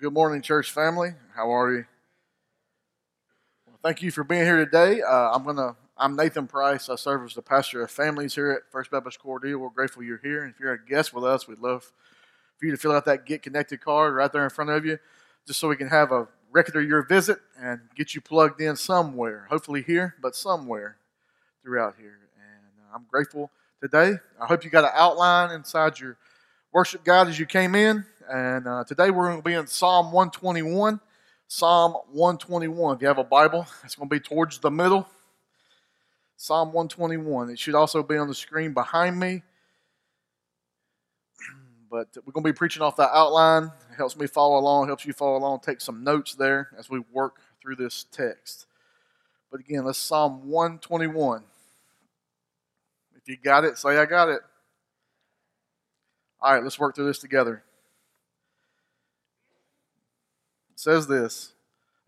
good morning, church family. How are you? Well, thank you for being here today. Uh, I'm gonna. I'm Nathan Price. I serve as the pastor of families here at First Baptist Cordele. We're grateful you're here. And if you're a guest with us, we'd love for you to fill out that Get Connected card right there in front of you, just so we can have a record of your visit and get you plugged in somewhere. Hopefully here, but somewhere throughout here. And uh, I'm grateful today. I hope you got an outline inside your worship guide as you came in. And uh, today we're going to be in Psalm 121. Psalm 121. If you have a Bible, it's going to be towards the middle. Psalm 121. It should also be on the screen behind me. But we're going to be preaching off that outline. It helps me follow along, helps you follow along, take some notes there as we work through this text. But again, let's Psalm 121. If you got it, say, I got it. All right, let's work through this together. It says this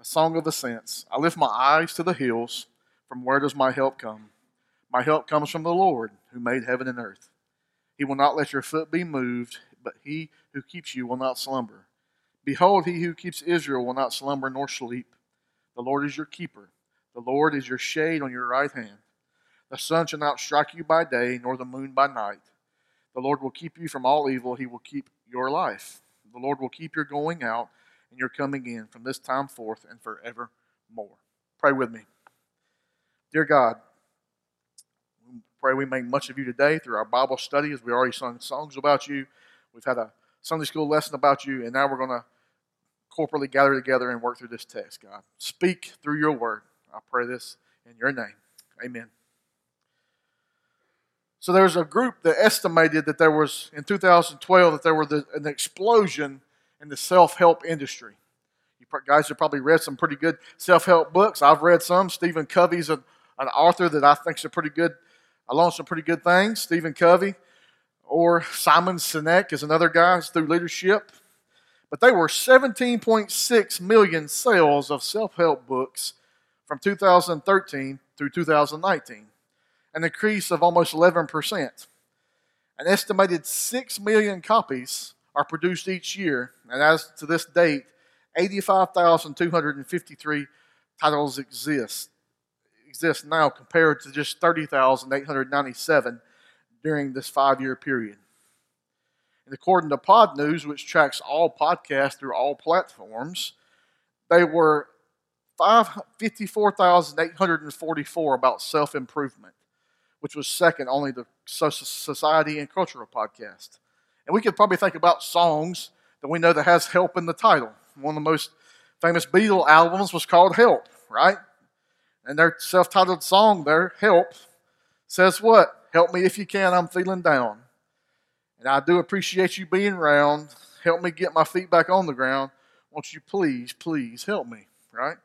a song of ascents. I lift my eyes to the hills. From where does my help come? My help comes from the Lord who made heaven and earth. He will not let your foot be moved, but he who keeps you will not slumber. Behold, he who keeps Israel will not slumber nor sleep. The Lord is your keeper. The Lord is your shade on your right hand. The sun shall not strike you by day, nor the moon by night. The Lord will keep you from all evil. He will keep your life. The Lord will keep your going out and your coming in from this time forth and forevermore. Pray with me. Dear God, we pray we make much of you today through our Bible study as we already sung songs about you. We've had a Sunday school lesson about you, and now we're going to corporately gather together and work through this text, God. Speak through your word. I pray this in your name. Amen. So there's a group that estimated that there was in 2012 that there was an explosion in the self-help industry. You guys have probably read some pretty good self-help books. I've read some. Stephen Covey's a, an author that I think is a pretty good. Learned some pretty good things. Stephen Covey, or Simon Sinek is another guy through leadership. But they were 17.6 million sales of self-help books from 2013 through 2019 an increase of almost 11%. An estimated 6 million copies are produced each year, and as to this date, 85,253 titles exist exist now compared to just 30,897 during this five-year period. And according to Podnews, which tracks all podcasts through all platforms, they were 54,844 about self-improvement which was second only to Society and Cultural podcast. And we could probably think about songs that we know that has help in the title. One of the most famous Beatle albums was called Help, right? And their self titled song there, Help, says what? Help me if you can, I'm feeling down. And I do appreciate you being around. Help me get my feet back on the ground. Won't you please, please help me, right?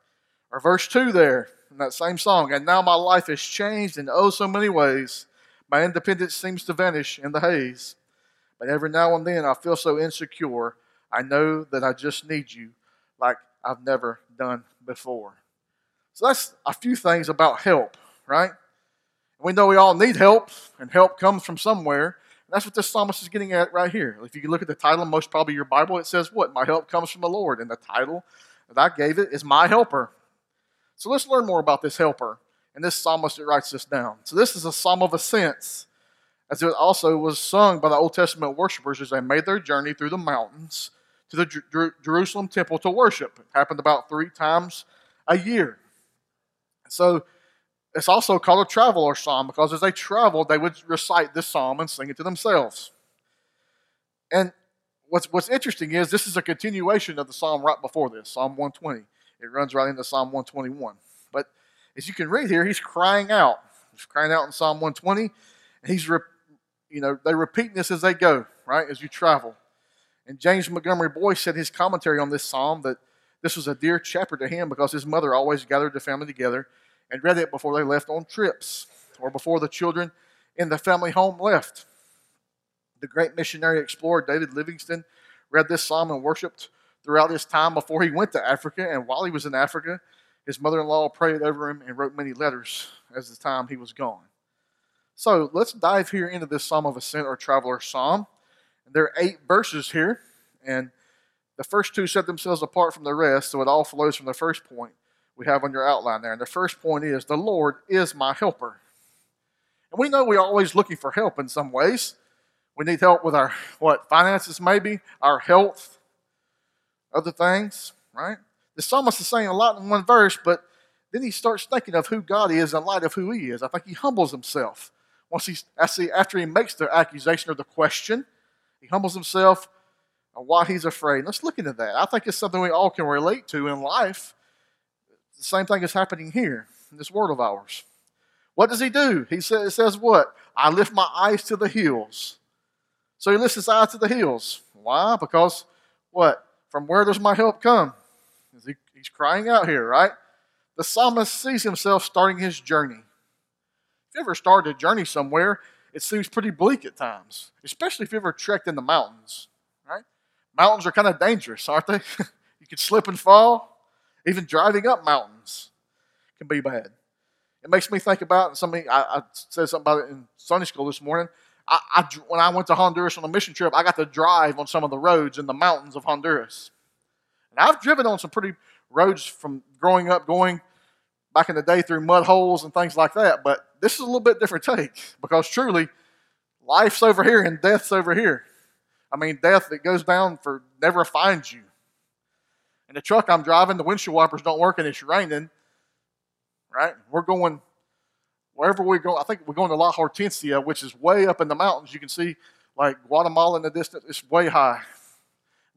Or verse 2 there, in that same song. And now my life has changed in oh so many ways. My independence seems to vanish in the haze. But every now and then I feel so insecure. I know that I just need you like I've never done before. So that's a few things about help, right? We know we all need help, and help comes from somewhere. And that's what this psalmist is getting at right here. If you look at the title, most probably your Bible, it says what? My help comes from the Lord. And the title that I gave it is My Helper. So let's learn more about this helper. And this psalmist that writes this down. So this is a psalm of ascents, as it also was sung by the Old Testament worshipers as they made their journey through the mountains to the Jer- Jerusalem temple to worship. It happened about three times a year. So it's also called a traveler psalm because as they traveled, they would recite this psalm and sing it to themselves. And what's, what's interesting is this is a continuation of the psalm right before this, Psalm 120. It runs right into Psalm 121. But as you can read here, he's crying out. He's crying out in Psalm 120. And he's, you know, they repeat this as they go, right, as you travel. And James Montgomery Boice said his commentary on this psalm that this was a dear chapter to him because his mother always gathered the family together and read it before they left on trips or before the children in the family home left. The great missionary explorer David Livingstone read this psalm and worshiped throughout his time before he went to Africa. And while he was in Africa, his mother in law prayed over him and wrote many letters as the time he was gone. So let's dive here into this Psalm of Ascent or Traveler Psalm. There are eight verses here. And the first two set themselves apart from the rest, so it all flows from the first point we have on your outline there. And the first point is the Lord is my helper. And we know we're always looking for help in some ways. We need help with our what finances, maybe our health, other things, right? The psalmist is saying a lot in one verse, but then he starts thinking of who God is in light of who he is. I think he humbles himself. Once he after he makes the accusation or the question, he humbles himself on why he's afraid. Let's look into that. I think it's something we all can relate to in life. The same thing is happening here in this world of ours. What does he do? He says, says what? I lift my eyes to the hills. So he lifts his eyes to the hills. Why? Because what? From where does my help come? He's crying out here, right? The psalmist sees himself starting his journey. You ever started a journey somewhere, it seems pretty bleak at times, especially if you ever trekked in the mountains, right? Mountains are kind of dangerous, aren't they? you could slip and fall. Even driving up mountains can be bad. It makes me think about something. I, I said something about it in Sunday school this morning. I, I, when I went to Honduras on a mission trip, I got to drive on some of the roads in the mountains of Honduras. And I've driven on some pretty roads from growing up, going back in the day through mud holes and things like that. But this is a little bit different take because truly, life's over here and death's over here. I mean, death that goes down for never finds you. In the truck I'm driving, the windshield wipers don't work and it's raining. Right? We're going wherever we go. I think we're going to La Hortensia, which is way up in the mountains. You can see like Guatemala in the distance. It's way high.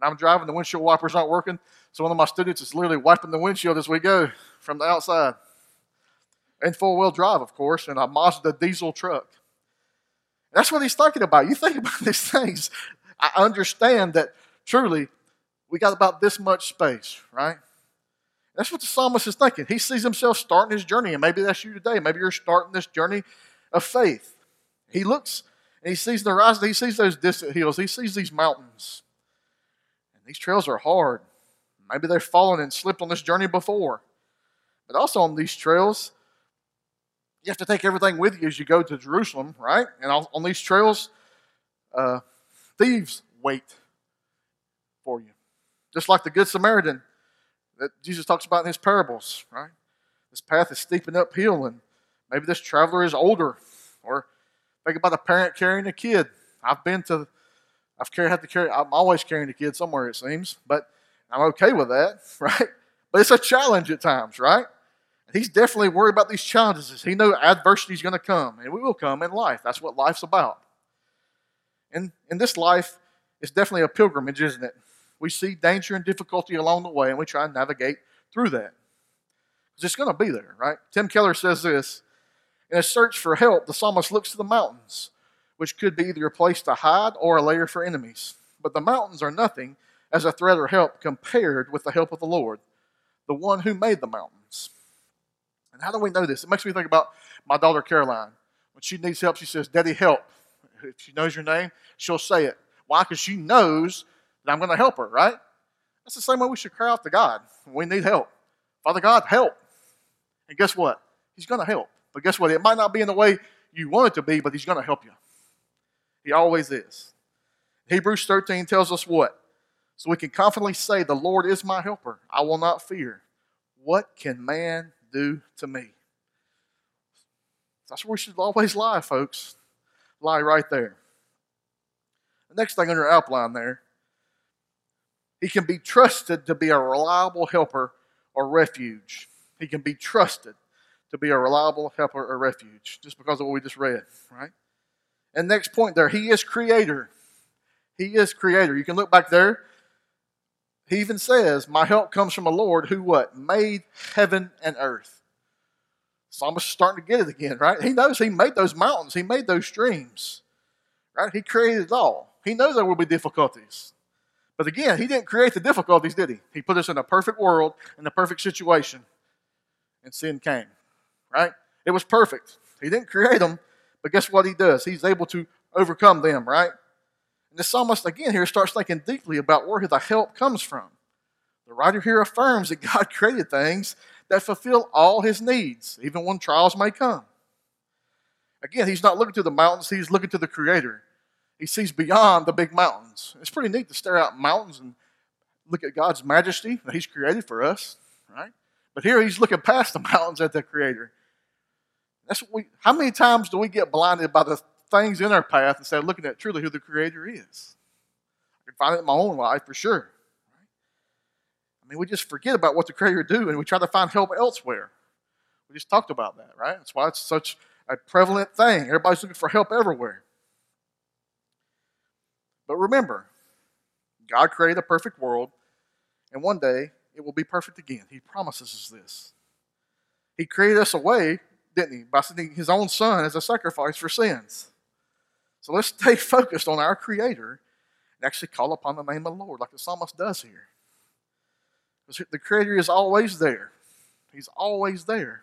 And I'm driving, the windshield wipers aren't working. So one of my students is literally wiping the windshield as we go from the outside. And four wheel drive, of course, in a Mazda diesel truck. That's what he's thinking about. You think about these things. I understand that truly we got about this much space, right? That's what the psalmist is thinking. He sees himself starting his journey, and maybe that's you today. Maybe you're starting this journey of faith. He looks and he sees the horizon, he sees those distant hills, he sees these mountains. And these trails are hard. Maybe they've fallen and slipped on this journey before. But also on these trails, you have to take everything with you as you go to Jerusalem, right? And on these trails, uh, thieves wait for you. Just like the Good Samaritan that Jesus talks about in his parables, right? This path is steeping uphill, and maybe this traveler is older. Or think about a parent carrying a kid. I've been to, I've carried, had to carry, I'm always carrying a kid somewhere, it seems, but I'm okay with that, right? But it's a challenge at times, right? He's definitely worried about these challenges. He knows adversity is going to come, and we will come in life. That's what life's about. And in this life, it's definitely a pilgrimage, isn't it? We see danger and difficulty along the way, and we try and navigate through that. Because it's going to be there, right? Tim Keller says this In a search for help, the psalmist looks to the mountains, which could be either a place to hide or a lair for enemies. But the mountains are nothing as a threat or help compared with the help of the Lord, the one who made the mountains. And how do we know this? It makes me think about my daughter Caroline. When she needs help, she says, Daddy, help. If she knows your name, she'll say it. Why? Because she knows that I'm going to help her, right? That's the same way we should cry out to God we need help. Father God, help. And guess what? He's going to help. But guess what? It might not be in the way you want it to be, but He's going to help you. He always is. Hebrews 13 tells us what? So we can confidently say, The Lord is my helper. I will not fear. What can man do to me? That's where we should always lie, folks. Lie right there. The next thing your outline there he can be trusted to be a reliable helper or refuge. He can be trusted to be a reliable helper or refuge, just because of what we just read, right? And next point there, he is creator. He is creator. You can look back there. He even says, My help comes from the Lord who what? Made heaven and earth. Psalmist is starting to get it again, right? He knows he made those mountains, he made those streams. Right? He created it all. He knows there will be difficulties. But again, he didn't create the difficulties, did he? He put us in a perfect world, in a perfect situation, and sin came. Right? It was perfect. He didn't create them, but guess what he does? He's able to overcome them, right? And the psalmist, again, here starts thinking deeply about where the help comes from. The writer here affirms that God created things that fulfill all his needs, even when trials may come. Again, he's not looking to the mountains, he's looking to the Creator. He sees beyond the big mountains. It's pretty neat to stare out mountains and look at God's majesty that He's created for us, right? But here He's looking past the mountains at the Creator. That's what we. How many times do we get blinded by the things in our path instead of looking at truly who the Creator is? I can find it in my own life for sure. I mean, we just forget about what the Creator do, and we try to find help elsewhere. We just talked about that, right? That's why it's such a prevalent thing. Everybody's looking for help everywhere. But remember, God created a perfect world, and one day it will be perfect again. He promises us this. He created us a way, didn't he, by sending his own son as a sacrifice for sins. So let's stay focused on our Creator and actually call upon the name of the Lord, like the psalmist does here. Because the Creator is always there. He's always there.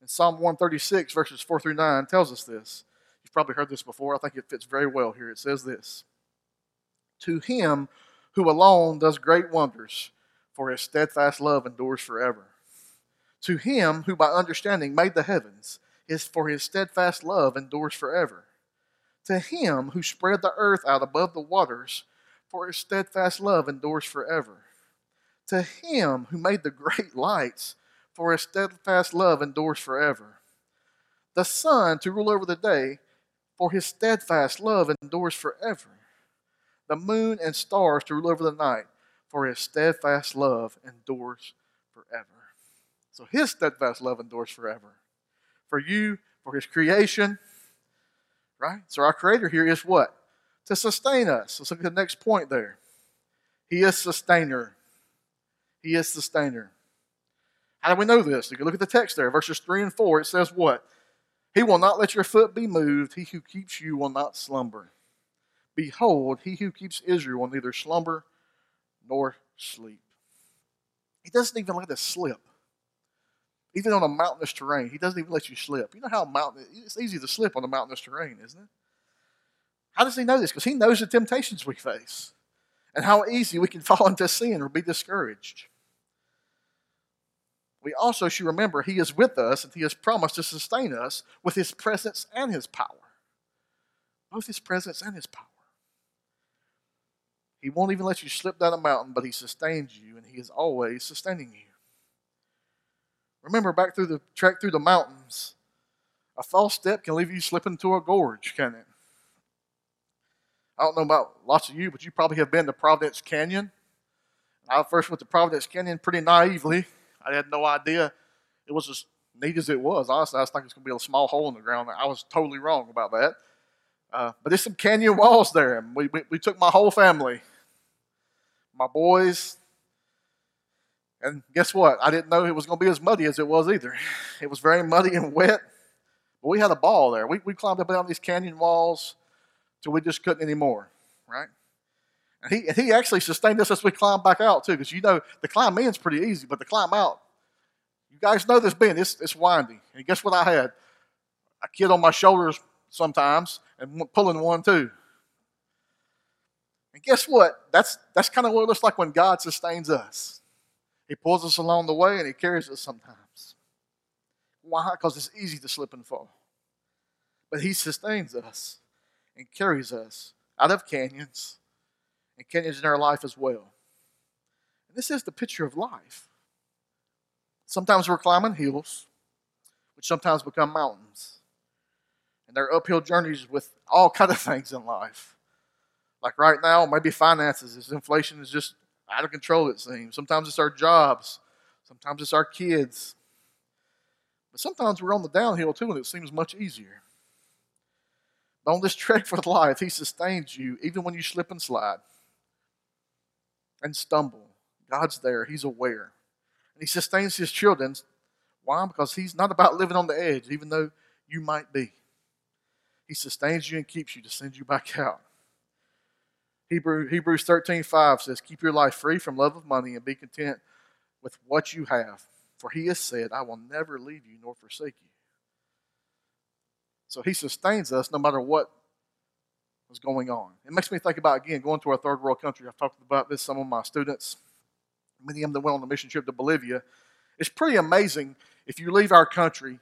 And Psalm 136, verses 4 through 9, tells us this. You've probably heard this before. I think it fits very well here. It says this To him who alone does great wonders, for his steadfast love endures forever. To him who by understanding made the heavens, is for his steadfast love endures forever. To him who spread the earth out above the waters, for his steadfast love endures forever. To him who made the great lights, for his steadfast love endures forever. The sun to rule over the day, for his steadfast love endures forever. The moon and stars to rule over the night, for his steadfast love endures forever. So his steadfast love endures forever. For you, for his creation, right? So our creator here is what? To sustain us. Let's look at the next point there. He is sustainer. He is sustainer. How do we know this? You look at the text there, verses 3 and 4, it says what? He will not let your foot be moved. He who keeps you will not slumber. Behold, he who keeps Israel will neither slumber nor sleep. He doesn't even let us slip. Even on a mountainous terrain, he doesn't even let you slip. You know how mountain it's easy to slip on a mountainous terrain, isn't it? How does he know this? Because he knows the temptations we face and how easy we can fall into sin or be discouraged we also should remember He is with us and He has promised to sustain us with His presence and His power. Both His presence and His power. He won't even let you slip down a mountain, but He sustains you and He is always sustaining you. Remember back through the trek through the mountains, a false step can leave you slipping into a gorge, can it? I don't know about lots of you, but you probably have been to Providence Canyon. I first went to Providence Canyon pretty naively I had no idea it was as neat as it was. Honestly, I was thinking it was going to be a small hole in the ground. I was totally wrong about that. Uh, but there's some canyon walls there. And we, we, we took my whole family, my boys, and guess what? I didn't know it was going to be as muddy as it was either. It was very muddy and wet. But we had a ball there. We, we climbed up and down these canyon walls till we just couldn't anymore, right? And he, and he actually sustained us as we climbed back out, too, because you know the climb in's pretty easy, but the climb out, you guys know this bend, it's, it's windy. And guess what I had? A kid on my shoulders sometimes and pulling one, too. And guess what? That's, that's kind of what it looks like when God sustains us. He pulls us along the way and He carries us sometimes. Why? Because it's easy to slip and fall. But He sustains us and carries us out of canyons and canyons in our life as well. And this is the picture of life. Sometimes we're climbing hills, which sometimes become mountains. And they're uphill journeys with all kind of things in life. Like right now, maybe finances. This inflation is just out of control, it seems. Sometimes it's our jobs. Sometimes it's our kids. But sometimes we're on the downhill too, and it seems much easier. But on this trek for life, He sustains you even when you slip and slide and stumble. God's there, He's aware. And He sustains His children. Why? Because He's not about living on the edge, even though you might be. He sustains you and keeps you to send you back out. Hebrew, Hebrews 13 5 says, Keep your life free from love of money and be content with what you have. For he has said, I will never leave you nor forsake you. So he sustains us no matter what was going on. It makes me think about, again, going to a third world country. I've talked about this some of my students, many of them that went on a mission trip to Bolivia. It's pretty amazing if you leave our country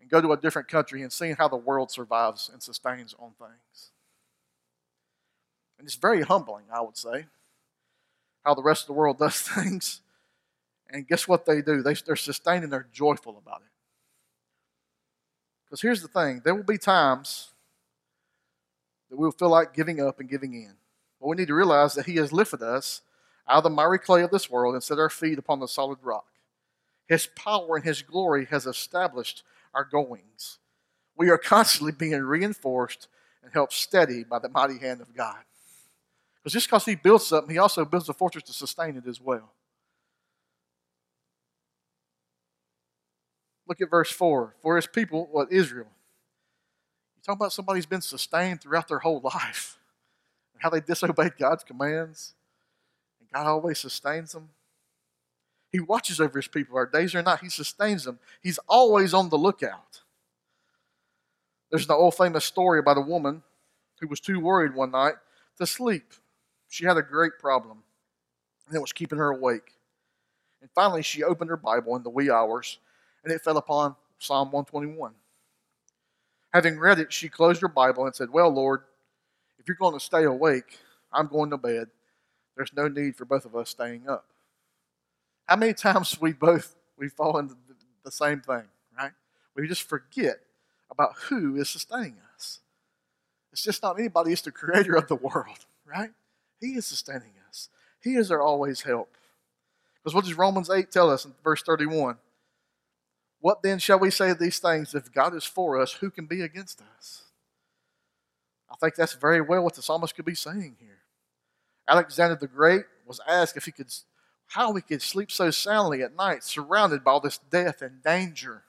and go to a different country and seeing how the world survives and sustains on things. And it's very humbling, I would say. how the rest of the world does things. And guess what they do? They, they're sustained and they're joyful about it. Because here's the thing there will be times that we'll feel like giving up and giving in. But we need to realize that He has lifted us out of the miry clay of this world and set our feet upon the solid rock. His power and His glory has established our goings. We are constantly being reinforced and helped steady by the mighty hand of God. Because just because He builds something, He also builds a fortress to sustain it as well. Look at verse 4. For His people, what, Israel. You talk about somebody who's been sustained throughout their whole life and how they disobeyed God's commands, and God always sustains them. He watches over his people. Our days or not, he sustains them. He's always on the lookout. There's an old famous story about a woman who was too worried one night to sleep. She had a great problem, and it was keeping her awake. And finally, she opened her Bible in the wee hours, and it fell upon Psalm 121. Having read it, she closed her Bible and said, Well, Lord, if you're going to stay awake, I'm going to bed. There's no need for both of us staying up. How many times we both we fall into the same thing, right? We just forget about who is sustaining us. It's just not anybody, it's the creator of the world, right? He is sustaining us. He is our always help. Because what does Romans 8 tell us in verse 31? What then shall we say of these things? If God is for us, who can be against us? I think that's very well what the psalmist could be saying here. Alexander the Great was asked if he could how he could sleep so soundly at night, surrounded by all this death and danger.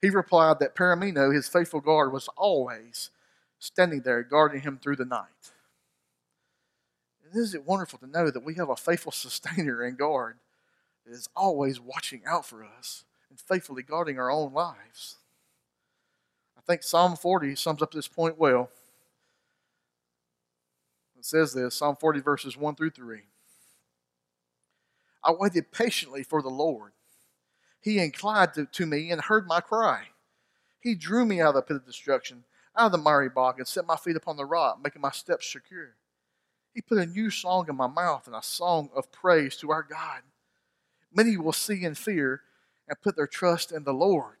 He replied that Paramino, his faithful guard, was always standing there guarding him through the night. And isn't it wonderful to know that we have a faithful sustainer and guard that is always watching out for us and faithfully guarding our own lives? I think Psalm 40 sums up this point well. It says this Psalm 40, verses 1 through 3. I waited patiently for the Lord. He inclined to, to, me and heard my cry. He drew me out of the pit of destruction, out of the miry bog, and set my feet upon the rock, making my steps secure. He put a new song in my mouth and a song of praise to our God. Many will see and fear and put their trust in the Lord.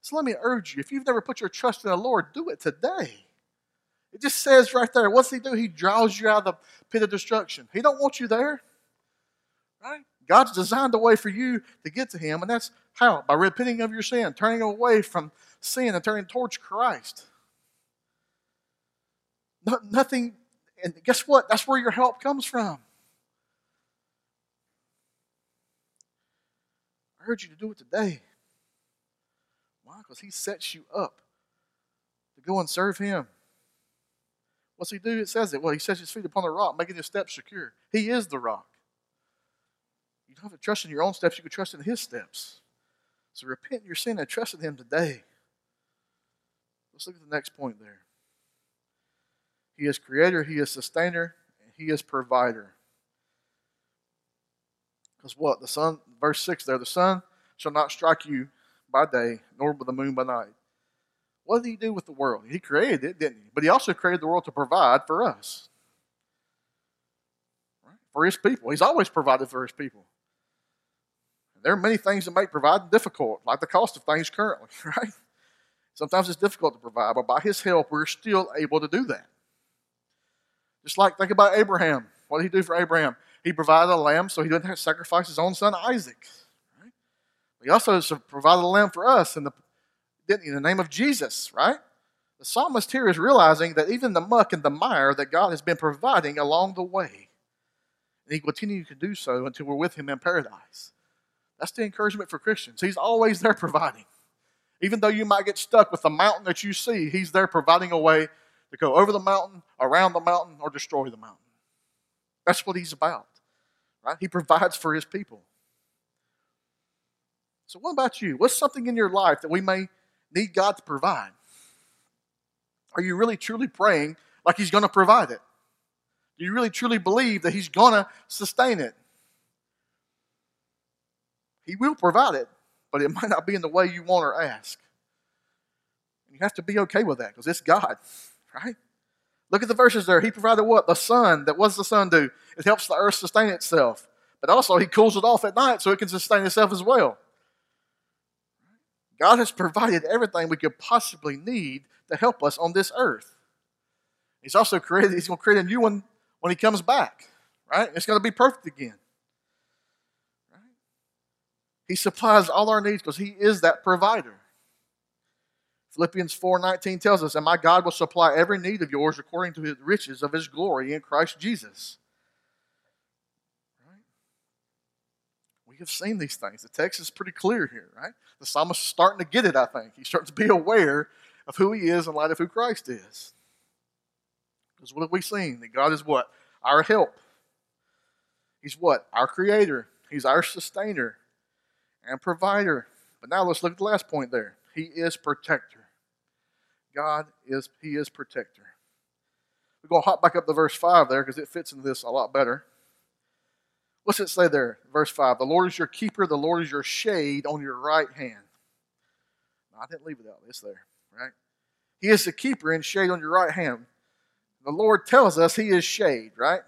So let me urge you if you've never put your trust in the Lord, do it today. It just says right there, what's he do? He draws you out of the pit of destruction. He don't want you there. Right? God's designed a way for you to get to Him, and that's how? By repenting of your sin, turning away from sin and turning towards Christ. No, nothing, and guess what? That's where your help comes from. I urge you to do it today. Why? Because He sets you up to go and serve Him. What's He do? It says it. Well, He sets His feet upon the rock, making His steps secure. He is the rock. You don't have to trust in your own steps, you can trust in His steps. So repent your sin and trust in Him today. Let's look at the next point there. He is creator, He is sustainer, and He is provider. Because what? The sun, verse 6 there, the sun shall not strike you by day, nor the moon by night. What did He do with the world? He created it, didn't He? But He also created the world to provide for us. Right? For His people. He's always provided for His people. There are many things that make providing difficult, like the cost of things currently, right? Sometimes it's difficult to provide, but by His help, we're still able to do that. Just like think about Abraham. What did he do for Abraham? He provided a lamb so he didn't have to sacrifice his own son Isaac. Right? He also provided a lamb for us in the, in the name of Jesus, right? The psalmist here is realizing that even the muck and the mire that God has been providing along the way. And he continues to do so until we're with him in paradise. That's the encouragement for Christians. He's always there providing. Even though you might get stuck with the mountain that you see, He's there providing a way to go over the mountain, around the mountain, or destroy the mountain. That's what He's about. Right? He provides for His people. So, what about you? What's something in your life that we may need God to provide? Are you really truly praying like He's going to provide it? Do you really truly believe that He's going to sustain it? He will provide it, but it might not be in the way you want or ask. And you have to be okay with that because it's God, right? Look at the verses there. He provided what? The sun. That what does the sun do? It helps the earth sustain itself. But also, he cools it off at night so it can sustain itself as well. God has provided everything we could possibly need to help us on this earth. He's also created, he's going to create a new one when he comes back, right? It's going to be perfect again. Right? He supplies all our needs because he is that provider. Philippians 4:19 tells us, "And my God will supply every need of yours according to his riches of his glory in Christ Jesus." Right? We have seen these things. The text is pretty clear here, right? The psalmist is starting to get it, I think. He's starting to be aware of who he is in light of who Christ is. Because what have we seen? That God is what? Our help. He's what? Our creator. He's our sustainer and provider. But now let's look at the last point there. He is protector. God is, He is protector. We're going to hop back up to verse 5 there because it fits into this a lot better. What's it say there? Verse 5 The Lord is your keeper, the Lord is your shade on your right hand. I didn't leave it out. It's there, right? He is the keeper and shade on your right hand. The Lord tells us He is shade, right?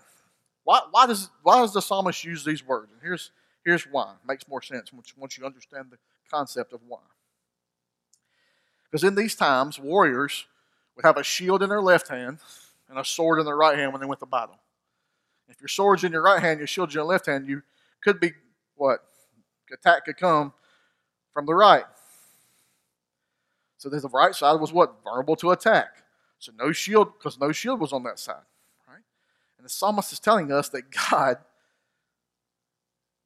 Why, why, does, why does the psalmist use these words? And here's, here's why. It makes more sense once, once you understand the concept of why. Because in these times, warriors would have a shield in their left hand and a sword in their right hand when they went to battle. If your sword's in your right hand, your shield's in your left hand, you could be what? Attack could come from the right. So the right side was what? Vulnerable to attack. So no shield, because no shield was on that side. Right? And the psalmist is telling us that God,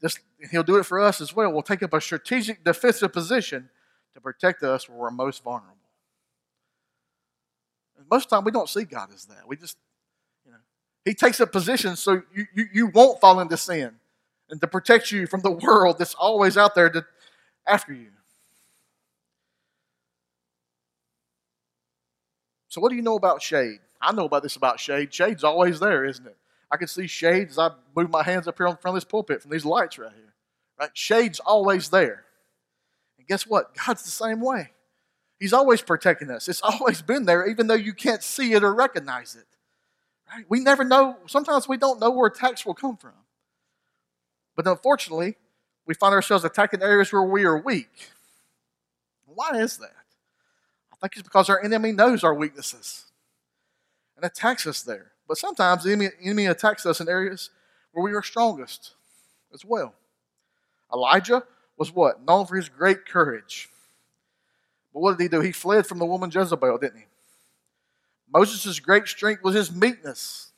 this, he'll do it for us as well, will take up a strategic defensive position to protect us where we're most vulnerable. And most of the time, we don't see God as that. We just, you know, He takes a position so you, you, you won't fall into sin and to protect you from the world that's always out there to, after you. So, what do you know about shade? I know about this about shade. Shade's always there, isn't it? I can see shade as I move my hands up here in front of this pulpit from these lights right here. Right? Shade's always there. And guess what? God's the same way. He's always protecting us. It's always been there, even though you can't see it or recognize it. Right? We never know. Sometimes we don't know where attacks will come from. But unfortunately, we find ourselves attacking areas where we are weak. Why is that? I think it's because our enemy knows our weaknesses and attacks us there. But sometimes the enemy, enemy attacks us in areas where we are strongest as well. Elijah was what? Known for his great courage. But what did he do? He fled from the woman Jezebel, didn't he? Moses' great strength was his meekness.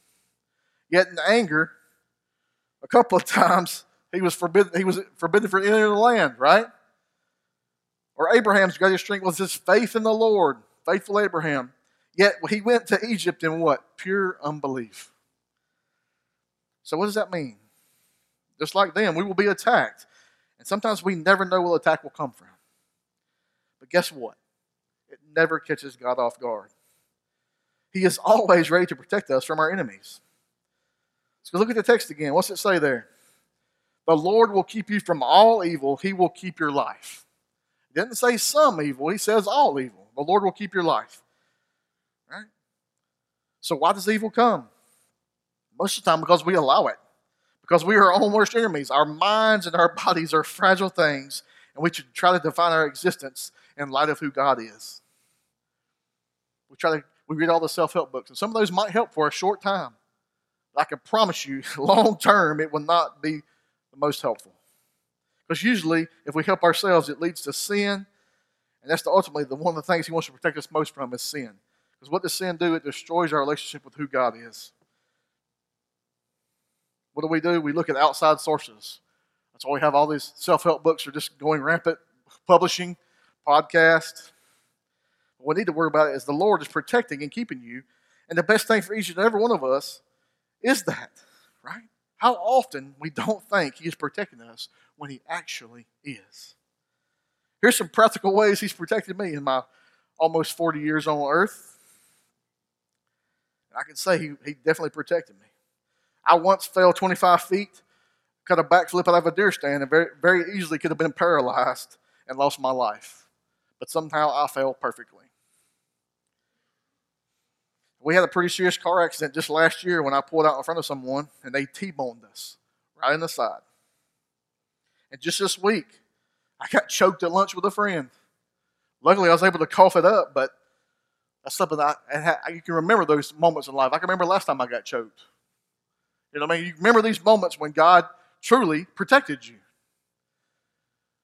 Yet in anger, a couple of times he was forbidden, he was forbidden from entering the land, right? Or Abraham's greatest strength was his faith in the Lord, faithful Abraham. Yet he went to Egypt in what? Pure unbelief. So what does that mean? Just like them, we will be attacked. And sometimes we never know where the attack will come from. But guess what? It never catches God off guard. He is always ready to protect us from our enemies. So look at the text again. What's it say there? The Lord will keep you from all evil. He will keep your life. He didn't say some evil. He says all evil. The Lord will keep your life. Right? So why does evil come? Most of the time because we allow it because we are our own worst enemies. Our minds and our bodies are fragile things, and we should try to define our existence in light of who God is. We try to we read all the self-help books, and some of those might help for a short time. But I can promise you, long term, it will not be the most helpful. Because usually, if we help ourselves, it leads to sin, and that's the, ultimately the one of the things He wants to protect us most from is sin. Because what does sin do? It destroys our relationship with who God is. What do we do? We look at outside sources. That's why we have all these self help books are just going rampant, publishing, podcast. What we need to worry about is the Lord is protecting and keeping you. And the best thing for each and every one of us is that, right? How often we don't think He is protecting us when He actually is. Here's some practical ways He's protected me in my almost 40 years on earth. And I can say He, he definitely protected me. I once fell 25 feet, cut a backflip out of a deer stand, and very, very easily could have been paralyzed and lost my life. But somehow I fell perfectly. We had a pretty serious car accident just last year when I pulled out in front of someone and they T boned us right in the side. And just this week, I got choked at lunch with a friend. Luckily, I was able to cough it up, but that's something that I, you can remember those moments in life. I can remember last time I got choked. You know what I mean? You remember these moments when God truly protected you.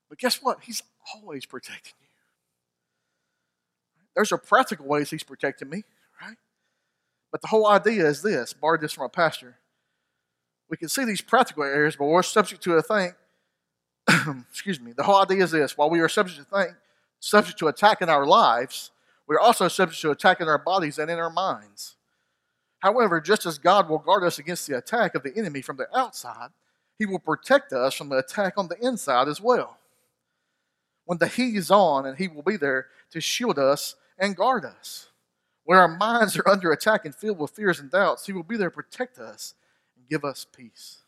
But guess what? He's always protecting you. There's a practical ways He's protecting me, right? But the whole idea is this borrowed this from a pastor. We can see these practical areas, but we're subject to a thing. excuse me. The whole idea is this while we are subject to thing, subject to attack in our lives, we're also subject to attack in our bodies and in our minds. However, just as God will guard us against the attack of the enemy from the outside, He will protect us from the attack on the inside as well. When the heat is on, and He will be there to shield us and guard us. When our minds are under attack and filled with fears and doubts, He will be there to protect us and give us peace.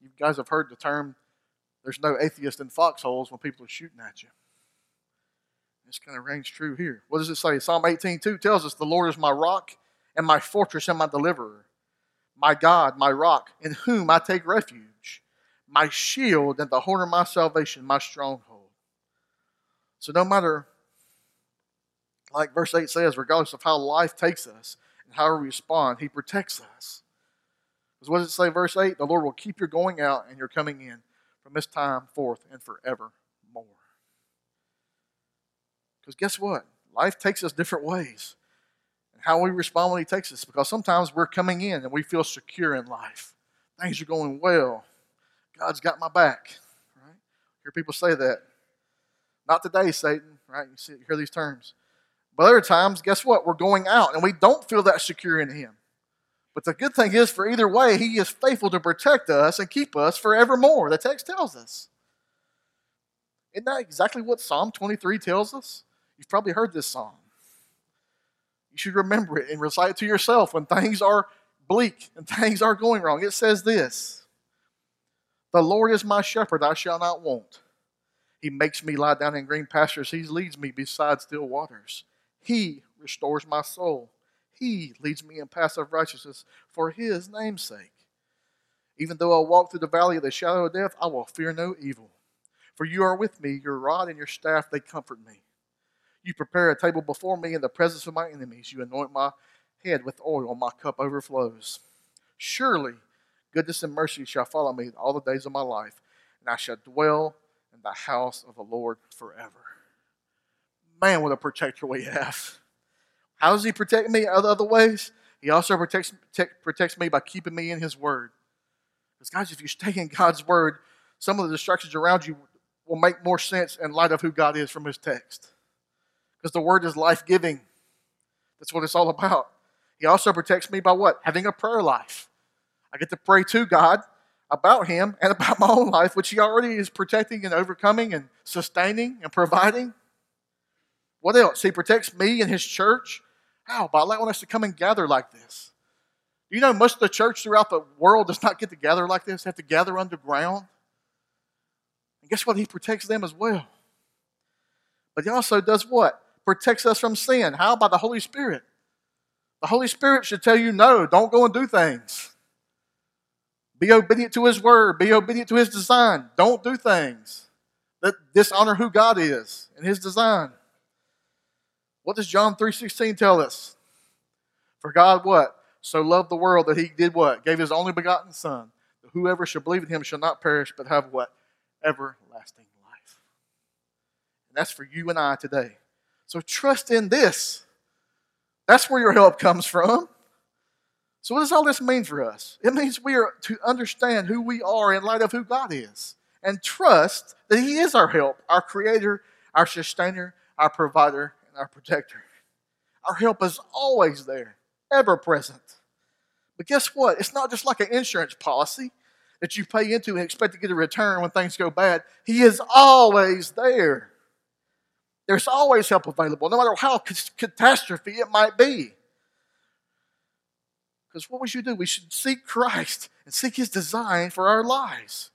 You guys have heard the term there's no atheist in foxholes when people are shooting at you. This kind of rings true here. What does it say? Psalm 18:2 tells us, The Lord is my rock and my fortress and my deliverer, my God, my rock, in whom I take refuge, my shield and the horn of my salvation, my stronghold. So no matter, like verse 8 says, regardless of how life takes us and how we respond, He protects us. Because what does it say, verse 8? The Lord will keep your going out and your coming in from this time forth and forevermore. Because guess what? Life takes us different ways. And how we respond when He takes us, because sometimes we're coming in and we feel secure in life. Things are going well. God's got my back. Right? Hear people say that. Not today, Satan, right? You, see, you hear these terms. But other times, guess what? We're going out and we don't feel that secure in Him. But the good thing is, for either way, He is faithful to protect us and keep us forevermore. The text tells us. Isn't that exactly what Psalm 23 tells us? You've probably heard this song. You should remember it and recite it to yourself when things are bleak and things are going wrong. It says this The Lord is my shepherd, I shall not want. He makes me lie down in green pastures, He leads me beside still waters. He restores my soul. He leads me in paths of righteousness for his name's sake. Even though I walk through the valley of the shadow of death, I will fear no evil. For you are with me, your rod and your staff, they comfort me. You prepare a table before me in the presence of my enemies. You anoint my head with oil, my cup overflows. Surely goodness and mercy shall follow me all the days of my life, and I shall dwell in the house of the Lord forever. Man, what a protector we have. How does he protect me other, other ways? He also protects, protects me by keeping me in his word. Because, guys, if you stay in God's word, some of the distractions around you will make more sense in light of who God is from his text. Because the word is life giving. That's what it's all about. He also protects me by what? Having a prayer life. I get to pray to God about Him and about my own life, which He already is protecting and overcoming and sustaining and providing. What else? He protects me and His church how? By allowing us to come and gather like this. Do you know, most of the church throughout the world does not get together like this, they have to gather underground. And guess what? He protects them as well. But he also does what? Protects us from sin. How? By the Holy Spirit. The Holy Spirit should tell you no, don't go and do things. Be obedient to His word, be obedient to His design. Don't do things that dishonor who God is and His design. What does John 3.16 tell us? For God what? So loved the world that he did what? Gave his only begotten Son. That whoever shall believe in him shall not perish, but have what? Everlasting life. And that's for you and I today. So trust in this. That's where your help comes from. So, what does all this mean for us? It means we are to understand who we are in light of who God is and trust that He is our help, our creator, our sustainer, our provider, and our protector. Our help is always there, ever present. But guess what? It's not just like an insurance policy that you pay into and expect to get a return when things go bad. He is always there. There's always help available, no matter how catastrophe it might be. Because what we should do? We should seek Christ and seek His design for our lives.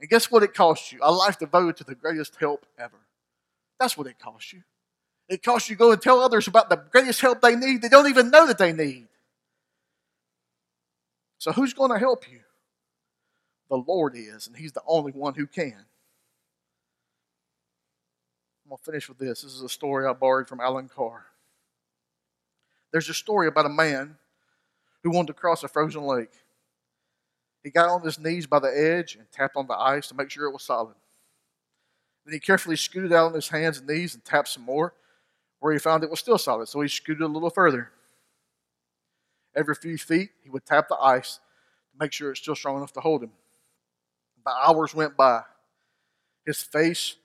And guess what it costs you? A life devoted to the greatest help ever. That's what it costs you. It costs you to go and tell others about the greatest help they need. They don't even know that they need. So, who's going to help you? The Lord is, and He's the only one who can. I'm going to finish with this. This is a story I borrowed from Alan Carr. There's a story about a man who wanted to cross a frozen lake. He got on his knees by the edge and tapped on the ice to make sure it was solid. Then he carefully scooted out on his hands and knees and tapped some more, where he found it was still solid, so he scooted a little further. Every few feet, he would tap the ice to make sure it's still strong enough to hold him. The hours went by. His face,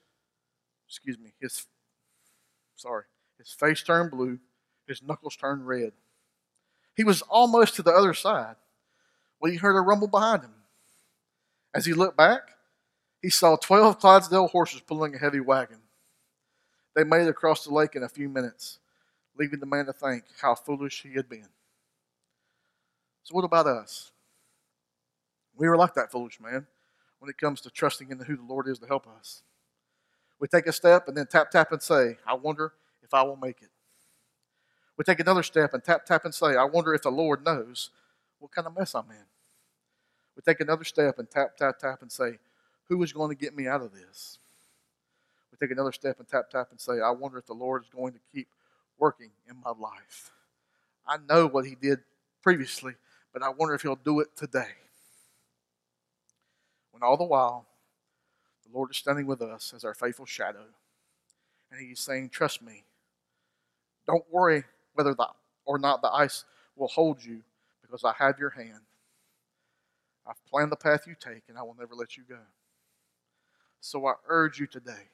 excuse me, his, sorry, his face turned blue, his knuckles turned red. He was almost to the other side when he heard a rumble behind him. As he looked back, he saw 12 Clydesdale horses pulling a heavy wagon. They made it across the lake in a few minutes, leaving the man to think how foolish he had been. So, what about us? We were like that foolish man when it comes to trusting in who the Lord is to help us. We take a step and then tap, tap, and say, I wonder if I will make it. We take another step and tap, tap, and say, I wonder if the Lord knows what kind of mess I'm in. We take another step and tap, tap, tap, and say, Who is going to get me out of this? We take another step and tap, tap, and say, I wonder if the Lord is going to keep working in my life. I know what He did previously, but I wonder if He'll do it today. When all the while, the Lord is standing with us as our faithful shadow, and He's saying, Trust me. Don't worry whether the, or not the ice will hold you because I have your hand. I've planned the path you take, and I will never let you go. So I urge you today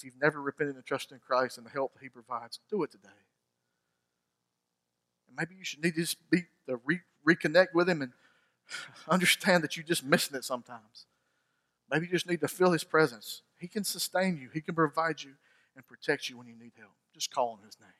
if you've never repented and trusted in Christ and the help that He provides, do it today. And maybe you should need to just be to re- reconnect with Him and understand that you're just missing it sometimes. Maybe you just need to feel His presence. He can sustain you, He can provide you, and protect you when you need help. Just call on His name.